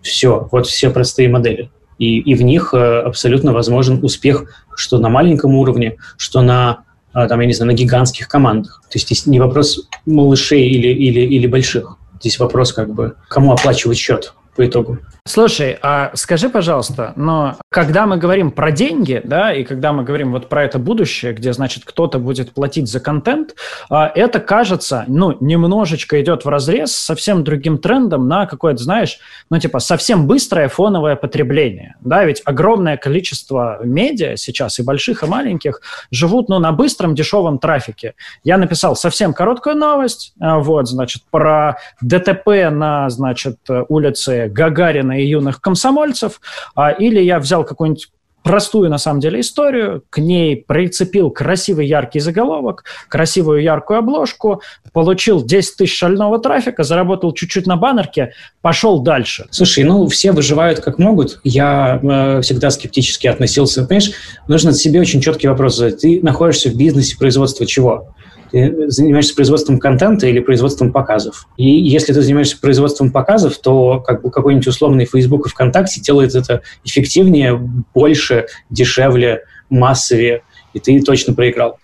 Все, вот все простые модели. И, и в них а, абсолютно возможен успех, что на маленьком уровне, что на там, я не знаю, на гигантских командах. То есть здесь не вопрос малышей или, или, или больших. Здесь вопрос как бы, кому оплачивать счет по итогу. Слушай, а скажи, пожалуйста, но когда мы говорим про деньги, да, и когда мы говорим вот про это будущее, где, значит, кто-то будет платить за контент, а, это, кажется, ну, немножечко идет в разрез с совсем другим трендом на какое-то, знаешь, ну, типа, совсем быстрое фоновое потребление, да, ведь огромное количество медиа сейчас, и больших, и маленьких, живут, ну, на быстром, дешевом трафике. Я написал совсем короткую новость, а, вот, значит, про ДТП на, значит, улице Гагарина и юных комсомольцев, а, или я взял какую-нибудь простую, на самом деле, историю, к ней прицепил красивый яркий заголовок, красивую яркую обложку, получил 10 тысяч шального трафика, заработал чуть-чуть на баннерке, пошел дальше. Слушай, ну, все выживают как могут. Я э, всегда скептически относился. Понимаешь, нужно себе очень четкий вопрос задать. Ты находишься в бизнесе производства чего? Ты занимаешься производством контента или производством показов. И если ты занимаешься производством показов, то как бы какой-нибудь условный Facebook и ВКонтакте делает это эффективнее, больше, дешевле, массовее, и ты точно проиграл.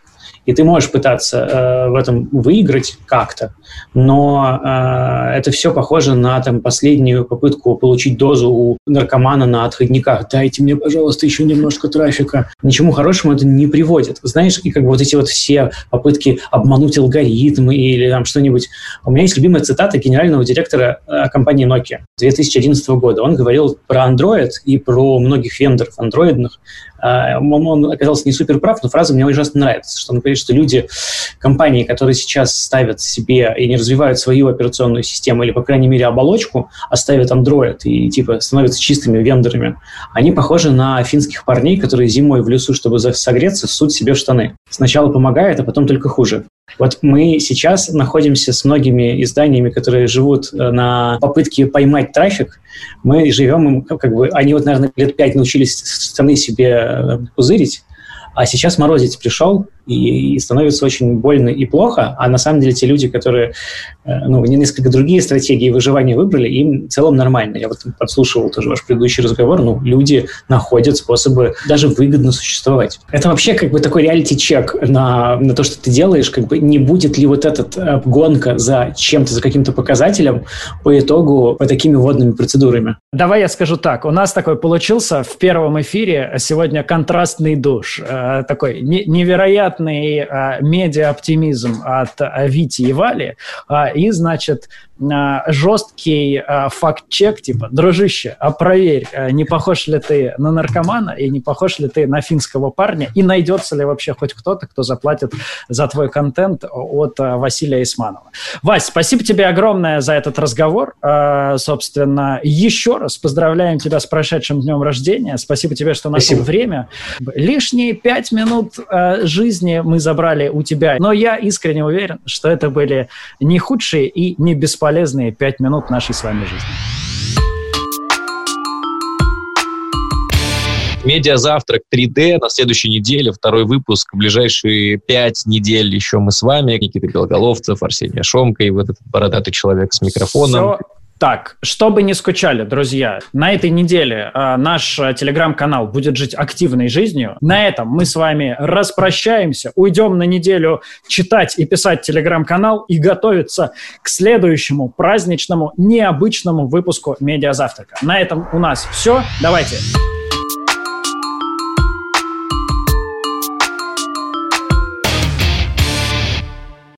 И ты можешь пытаться э, в этом выиграть как-то, но э, это все похоже на там, последнюю попытку получить дозу у наркомана на отходниках. Дайте мне, пожалуйста, еще немножко трафика. Ничему хорошему это не приводит. Знаешь, и как бы вот эти вот все попытки обмануть алгоритмы или там что-нибудь. У меня есть любимая цитата генерального директора э, компании Nokia 2011 года. Он говорил про Android и про многих вендоров андроидных. Э, он оказался не супер прав, но фраза мне ужасно нравится, что он говорит, что люди, компании, которые сейчас ставят себе и не развивают свою операционную систему или, по крайней мере, оболочку, а ставят Android и типа становятся чистыми вендорами, они похожи на финских парней, которые зимой в лесу, чтобы согреться, ссут себе в штаны. Сначала помогает, а потом только хуже. Вот мы сейчас находимся с многими изданиями, которые живут э, на попытке поймать трафик. Мы живем, как бы, они вот, наверное, лет пять научились штаны себе э, пузырить, а сейчас морозец пришел, и, и становится очень больно и плохо, а на самом деле те люди, которые э, ну, несколько другие стратегии выживания выбрали, им в целом нормально. Я вот подслушивал тоже ваш предыдущий разговор, ну, люди находят способы даже выгодно существовать. Это вообще как бы такой реалити-чек на, на то, что ты делаешь, как бы не будет ли вот эта гонка за чем-то, за каким-то показателем по итогу по такими водными процедурами. Давай я скажу так. У нас такой получился в первом эфире сегодня контрастный душ. Э, такой невероятный э, медиа-оптимизм от э, Вити и Вали. И, значит, жесткий факт-чек, типа, дружище, а проверь, не похож ли ты на наркомана и не похож ли ты на финского парня, и найдется ли вообще хоть кто-то, кто заплатит за твой контент от Василия Исманова. Вась, спасибо тебе огромное за этот разговор. Собственно, еще раз поздравляем тебя с прошедшим днем рождения. Спасибо тебе, что нашел Спасибо. время. Лишние пять минут э, жизни мы забрали у тебя. Но я искренне уверен, что это были не худшие и не бесполезные пять минут нашей с вами жизни. Медиазавтрак 3D на следующей неделе, второй выпуск. В ближайшие пять недель еще мы с вами, Никита Белоголовцев, Арсений Шомка и вот этот бородатый человек с микрофоном. Все так, чтобы не скучали, друзья, на этой неделе э, наш э, телеграм-канал будет жить активной жизнью. На этом мы с вами распрощаемся, уйдем на неделю читать и писать телеграм-канал и готовиться к следующему праздничному, необычному выпуску Медиазавтрака. На этом у нас все. Давайте.